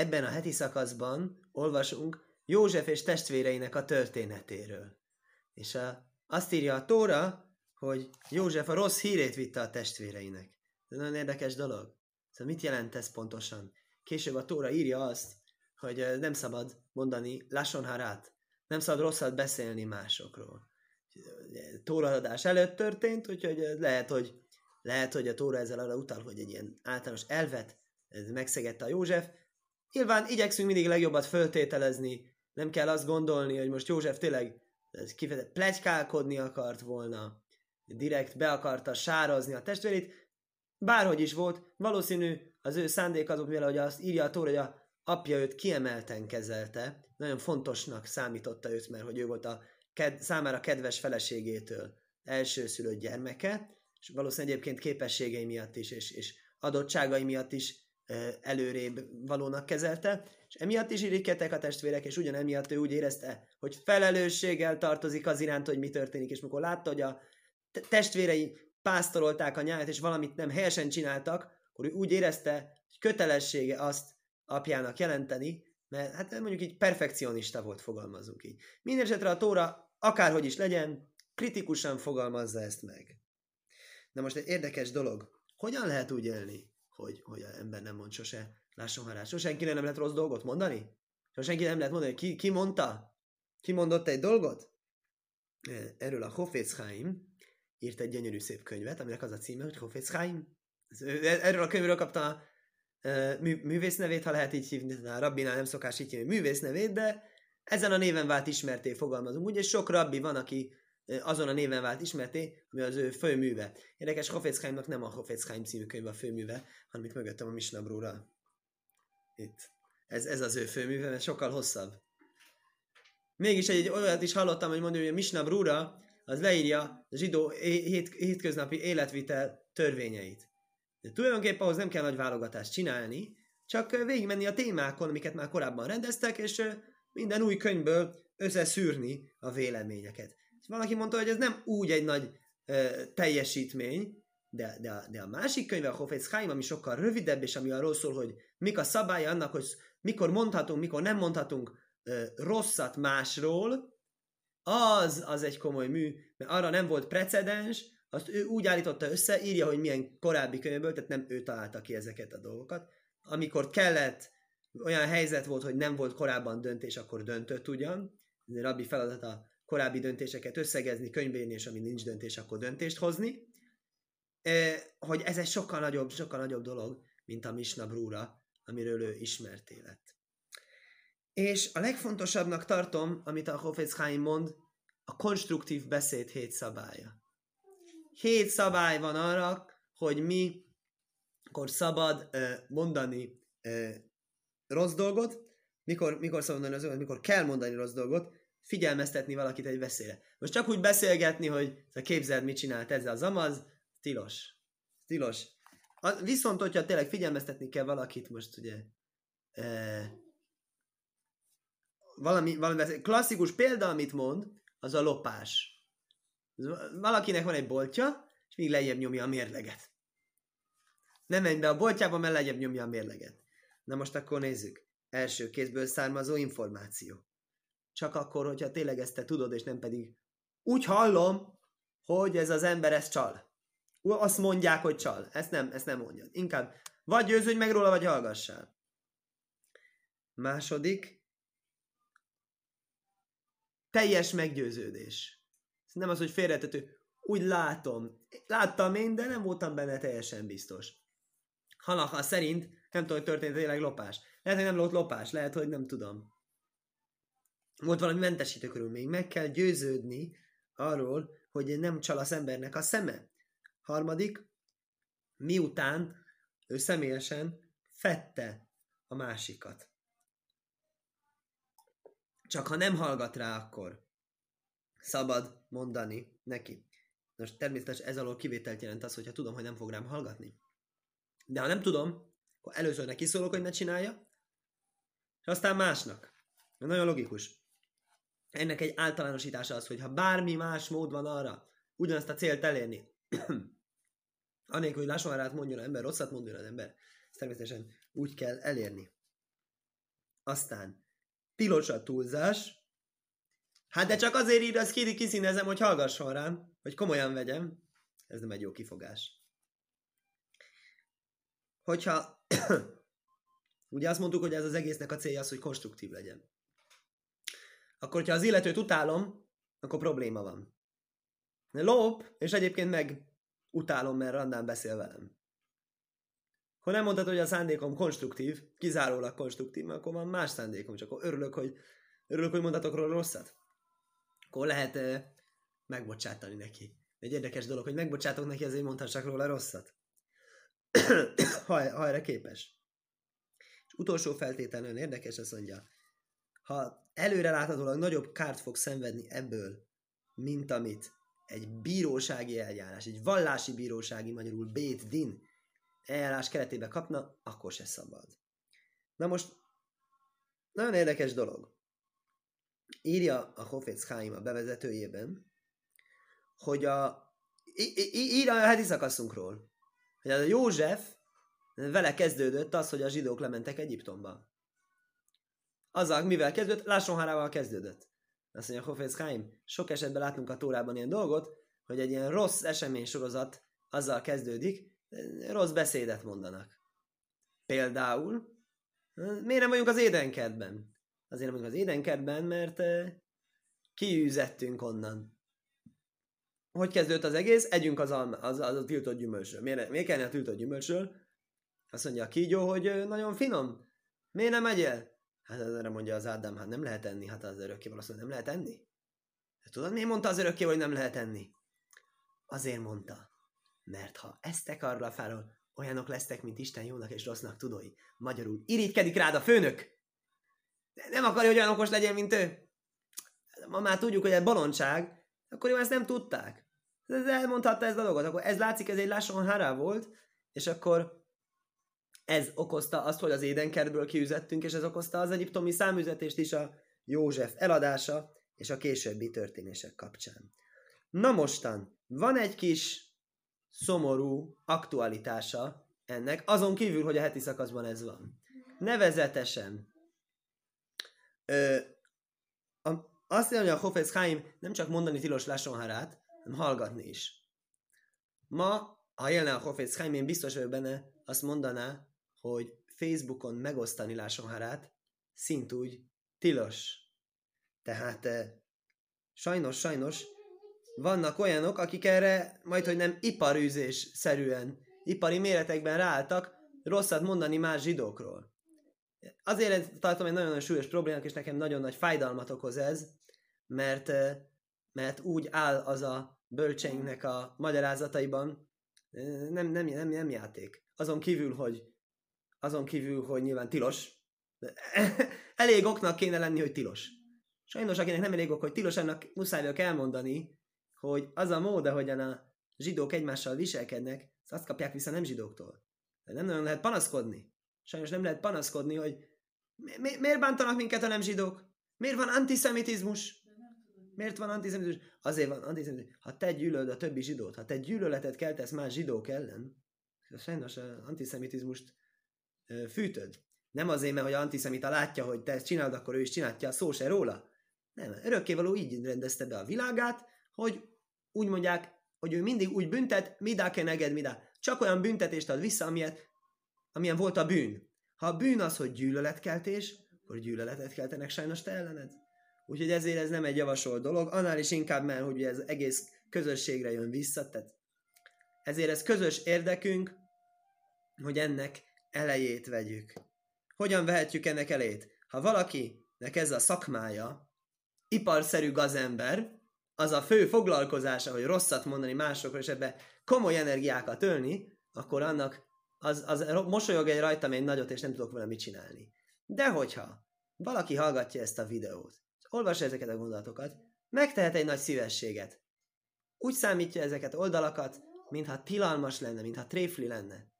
ebben a heti szakaszban olvasunk József és testvéreinek a történetéről. És a, azt írja a Tóra, hogy József a rossz hírét vitte a testvéreinek. Ez nagyon érdekes dolog. Szóval mit jelent ez pontosan? Később a Tóra írja azt, hogy nem szabad mondani lásonharát, nem szabad rosszat beszélni másokról. Tóraadás előtt történt, úgyhogy lehet, hogy lehet, hogy a Tóra ezzel arra utal, hogy egy ilyen általános elvet megszegette a József. Nyilván igyekszünk mindig legjobbat föltételezni, nem kell azt gondolni, hogy most József tényleg kifejezett plegykálkodni akart volna, direkt be akarta sározni a testvérét, bárhogy is volt, valószínű az ő szándék azok, mivel hogy azt írja a Tóra, hogy a apja őt kiemelten kezelte, nagyon fontosnak számította őt, mert hogy ő volt a ked- számára kedves feleségétől elsőszülött gyermeke, és valószínűleg egyébként képességei miatt is, és, és adottságai miatt is előrébb valónak kezelte, és emiatt is iriketek a testvérek, és ugyanemiatt ő úgy érezte, hogy felelősséggel tartozik az iránt, hogy mi történik, és mikor látta, hogy a testvérei pásztorolták a nyájat, és valamit nem helyesen csináltak, akkor ő úgy érezte, hogy kötelessége azt apjának jelenteni, mert hát mondjuk így perfekcionista volt, fogalmazunk így. Mindenesetre a Tóra, akárhogy is legyen, kritikusan fogalmazza ezt meg. Na most egy érdekes dolog. Hogyan lehet úgy élni, hogy, hogy az ember nem mond sose, lásson harát. Sose senki nem lehet rossz dolgot mondani? Sose senki nem lehet mondani, ki, ki mondta? Ki mondott egy dolgot? Erről a Hofetz Chaim írt egy gyönyörű szép könyvet, aminek az a címe, hogy Hofetz Chaim. Erről a könyvről kapta a mű, művész nevét, ha lehet így hívni, a rabbinál nem szokás így hívni művész nevét, de ezen a néven vált ismerté fogalmazunk. Ugye sok rabbi van, aki azon a néven vált ismerté, ami az ő főműve. Érdekes, Hofetzheimnak nem a Hofetzheim című könyv a főműve, hanem itt mögöttem a Misnabróra. Itt. Ez, ez az ő főműve, mert sokkal hosszabb. Mégis egy, egy olyat is hallottam, hogy mondja, hogy a Misnabrúra az leírja a zsidó hét, hétköznapi életvitel törvényeit. De tulajdonképpen ahhoz nem kell nagy válogatást csinálni, csak végigmenni a témákon, amiket már korábban rendeztek, és minden új könyvből összeszűrni a véleményeket. Valaki mondta, hogy ez nem úgy egy nagy ö, teljesítmény, de, de, a, de a másik könyve, a Hofetz Chaim, ami sokkal rövidebb, és ami arról szól, hogy mik a szabálya annak, hogy mikor mondhatunk, mikor nem mondhatunk ö, rosszat másról, az, az egy komoly mű, mert arra nem volt precedens, azt ő úgy állította össze, írja, hogy milyen korábbi könyvből, tehát nem ő találta ki ezeket a dolgokat. Amikor kellett, olyan helyzet volt, hogy nem volt korábban döntés, akkor döntött ugyan. Ez a rabbi feladata korábbi döntéseket összegezni, könyvén, és ami nincs döntés, akkor döntést hozni. E, hogy ez egy sokkal nagyobb, sokkal nagyobb dolog, mint a Misna Brúra, amiről ő ismert élet. És a legfontosabbnak tartom, amit a Hofetz Chaim mond, a konstruktív beszéd hét szabálya. Hét szabály van arra, hogy mi akkor szabad uh, mondani uh, rossz dolgot, mikor, mikor szabad mondani rossz dolgot, mikor kell mondani rossz dolgot, figyelmeztetni valakit egy veszélyre. Most csak úgy beszélgetni, hogy képzeld, mit csinált ezzel az amaz, tilos. Tilos. Viszont, hogyha tényleg figyelmeztetni kell valakit, most ugye e, valami, valami klasszikus példa, amit mond, az a lopás. Valakinek van egy boltja, és még lejjebb nyomja a mérleget. Nem menj be a boltjába, mert lejjebb nyomja a mérleget. Na most akkor nézzük. Első kézből származó információ. Csak akkor, hogyha tényleg ezt te tudod, és nem pedig úgy hallom, hogy ez az ember ezt csal. Azt mondják, hogy csal. Ezt nem, ezt nem mondja. Inkább vagy győződj meg róla, vagy hallgassál. Második, teljes meggyőződés. Ez nem az, hogy félretető. Úgy látom. Láttam én, de nem voltam benne teljesen biztos. Halaha szerint nem tudom, hogy történt tényleg lopás. Lehet, hogy nem volt lopás, lehet, hogy nem tudom. Volt valami mentesítő körülmény. Meg kell győződni arról, hogy nem csal az embernek a szeme. Harmadik, miután ő személyesen fette a másikat. Csak ha nem hallgat rá, akkor szabad mondani neki. Most természetesen ez alól kivételt jelent az, hogyha tudom, hogy nem fog rám hallgatni. De ha nem tudom, akkor először neki szólok, hogy ne csinálja, és aztán másnak. Nagyon logikus. Ennek egy általánosítása az, hogy ha bármi más mód van arra, ugyanazt a célt elérni, anélkül, hogy lásson rá mondjon az ember, rosszat mondjon az ember, ezt természetesen úgy kell elérni. Aztán tilos a túlzás. Hát de csak azért ír, az kiszínezem, hogy hallgasson rám, hogy komolyan vegyem. Ez nem egy jó kifogás. Hogyha ugye azt mondtuk, hogy ez az egésznek a célja az, hogy konstruktív legyen. Akkor, hogyha az illetőt utálom, akkor probléma van. Lop, és egyébként meg utálom, mert randán beszél velem. Ha nem mondtad, hogy a szándékom konstruktív, kizárólag konstruktív, mert akkor van más szándékom, csak akkor örülök, hogy, örülök, hogy mondhatok róla rosszat. Akkor lehet eh, megbocsátani neki. Egy érdekes dolog, hogy megbocsátok neki, azért mondhassak róla rosszat. ha, ha erre képes. És utolsó feltétel nagyon érdekes, azt mondja, ha előre láthatólag nagyobb kárt fog szenvedni ebből, mint amit egy bírósági eljárás, egy vallási bírósági, magyarul Bét Din eljárás keretében kapna, akkor se szabad. Na most, nagyon érdekes dolog. Írja a Hofetz Chaim a bevezetőjében, hogy a írja a heti szakaszunkról, hogy a József vele kezdődött az, hogy a zsidók lementek Egyiptomba. Azzal, mivel kezdődött, Lásonhárával kezdődött. Azt mondja Hofetz Chaim, sok esetben látunk a Tórában ilyen dolgot, hogy egy ilyen rossz esemény sorozat azzal kezdődik, rossz beszédet mondanak. Például, miért nem vagyunk az édenkertben? Azért nem vagyunk az édenkertben, mert kiűzettünk onnan. Hogy kezdődött az egész? Együnk az, alma, az, az a tiltott gyümölcsről. Miért, miért kellene a tiltott gyümölcsről? Azt mondja a kígyó, hogy nagyon finom. Miért nem egyél? Hát erre mondja az Ádám, hát nem lehet enni. Hát az örökkéval azt nem lehet enni. De tudod, miért mondta az örökkéval, hogy nem lehet enni? Azért mondta, mert ha eztek arról a fáról, olyanok lesztek, mint Isten jónak és rossznak tudói. Magyarul irigykedik rád a főnök. De nem akarja, hogy olyan okos legyen, mint ő. Ma már tudjuk, hogy ez bolondság, akkor ezt nem tudták. Ez elmondhatta ezt a dolgot. Akkor ez látszik, ez egy lásson hará volt, és akkor ez okozta azt, hogy az édenkertből kiüzettünk, és ez okozta az egyiptomi számüzetést is a József eladása és a későbbi történések kapcsán. Na mostan, van egy kis szomorú aktualitása ennek, azon kívül, hogy a heti szakaszban ez van. Nevezetesen, ö, a, azt mondja a Hofez Chaim nem csak mondani tilos lásonharát, hanem hallgatni is. Ma, ha élne a Hofez Chaim, én biztos vagyok benne, azt mondaná, hogy Facebookon megosztani lásonharát szintúgy tilos. Tehát sajnos, sajnos vannak olyanok, akik erre majd, hogy nem iparűzés szerűen, ipari méretekben ráálltak rosszat mondani más zsidókról. Azért tartom egy nagyon-nagyon súlyos problémák, és nekem nagyon nagy fájdalmat okoz ez, mert, mert úgy áll az a bölcseinknek a magyarázataiban, nem, nem, nem, nem játék. Azon kívül, hogy azon kívül, hogy nyilván tilos, elég oknak kéne lenni, hogy tilos. Sajnos, akinek nem elég ok, hogy tilos, annak muszáj elmondani, hogy az a mód, ahogyan a zsidók egymással viselkednek, azt kapják vissza nem zsidóktól. De nem nagyon lehet panaszkodni. Sajnos nem lehet panaszkodni, hogy mi, mi, miért bántanak minket a nem zsidók? Miért van antiszemitizmus? Miért van antiszemitizmus? Azért van antiszemitizmus. Ha te gyűlöd a többi zsidót, ha te gyűlöletet keltesz más zsidók ellen, sajnos az antiszemitizmust fűtöd. Nem azért, mert hogy antiszemita látja, hogy te ezt csinálod, akkor ő is csinálja, szó se róla. Nem, örökkévaló így rendezte be a világát, hogy úgy mondják, hogy ő mindig úgy büntet, midá kell neged, midá. Csak olyan büntetést ad vissza, amilyet, amilyen volt a bűn. Ha a bűn az, hogy gyűlöletkeltés, akkor gyűlöletet keltenek sajnos te ellened. Úgyhogy ezért ez nem egy javasolt dolog, annál is inkább, mert hogy ez egész közösségre jön vissza, tehát ezért ez közös érdekünk, hogy ennek elejét vegyük. Hogyan vehetjük ennek elejét? Ha valakinek ez a szakmája, iparszerű gazember, az a fő foglalkozása, hogy rosszat mondani másokról, és ebbe komoly energiákat ölni, akkor annak az, az mosolyog egy rajtam egy nagyot, és nem tudok vele mit csinálni. De hogyha valaki hallgatja ezt a videót, olvassa ezeket a gondolatokat, megtehet egy nagy szívességet. Úgy számítja ezeket oldalakat, mintha tilalmas lenne, mintha tréfli lenne.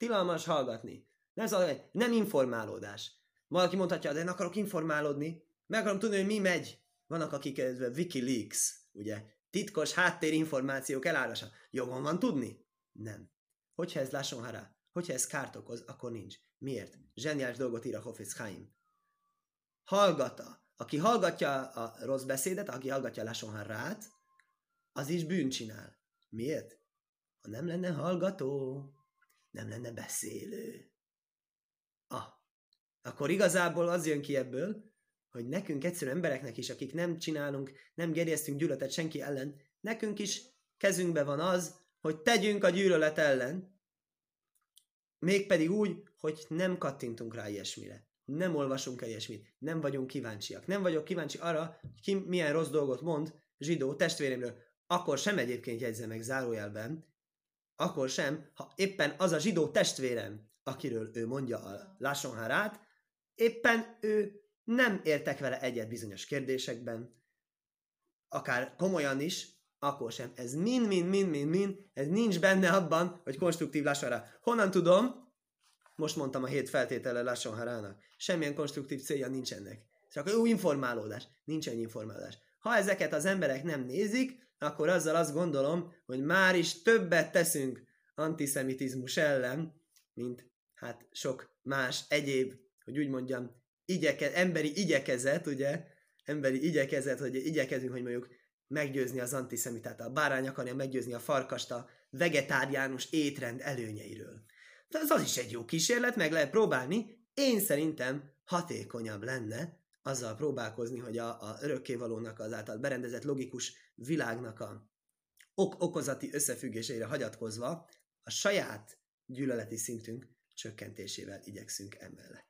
Tilalmas hallgatni. Nem, szóval, nem informálódás. Valaki mondhatja, de én akarok informálódni, meg akarom tudni, hogy mi megy. Vannak, akik Wikileaks, ugye, titkos háttérinformációk elárása. Jogon van tudni? Nem. Hogyha ez lásson hará, hogyha ez kárt okoz, akkor nincs. Miért? Zseniális dolgot ír a Hofetz Chaim. hallgata, aki hallgatja a rossz beszédet, aki hallgatja a Lasonharát, az is bűn csinál. Miért? Ha nem lenne hallgató, nem lenne beszélő. Ah, akkor igazából az jön ki ebből, hogy nekünk egyszerű embereknek is, akik nem csinálunk, nem gerjesztünk gyűlöletet senki ellen, nekünk is kezünkben van az, hogy tegyünk a gyűlölet ellen, mégpedig úgy, hogy nem kattintunk rá ilyesmire. Nem olvasunk el ilyesmit. Nem vagyunk kíváncsiak. Nem vagyok kíváncsi arra, hogy ki milyen rossz dolgot mond zsidó testvéремről. Akkor sem egyébként jegyzem meg zárójelben, akkor sem, ha éppen az a zsidó testvérem, akiről ő mondja a Lásonhárát, éppen ő nem értek vele egyet bizonyos kérdésekben, akár komolyan is, akkor sem. Ez mind, mind, mind, mind, mind, ez nincs benne abban, hogy konstruktív Lásonhárá. Honnan tudom? Most mondtam a hét feltétele Lásonhárának. Semmilyen konstruktív célja nincs ennek. Csak jó informálódás. Nincsen informálódás. Ha ezeket az emberek nem nézik, akkor azzal azt gondolom, hogy már is többet teszünk antiszemitizmus ellen, mint hát sok más egyéb, hogy úgy mondjam, igyeke, emberi igyekezet, ugye, emberi igyekezet, hogy igyekezünk, hogy mondjuk meggyőzni az antiszemitát. A bárány akarja meggyőzni a farkast a vegetáriánus étrend előnyeiről. De az, az is egy jó kísérlet, meg lehet próbálni. Én szerintem hatékonyabb lenne azzal próbálkozni, hogy a, a örökkévalónak az által berendezett logikus világnak a ok-okozati összefüggésére hagyatkozva a saját gyűlöleti szintünk csökkentésével igyekszünk emellett.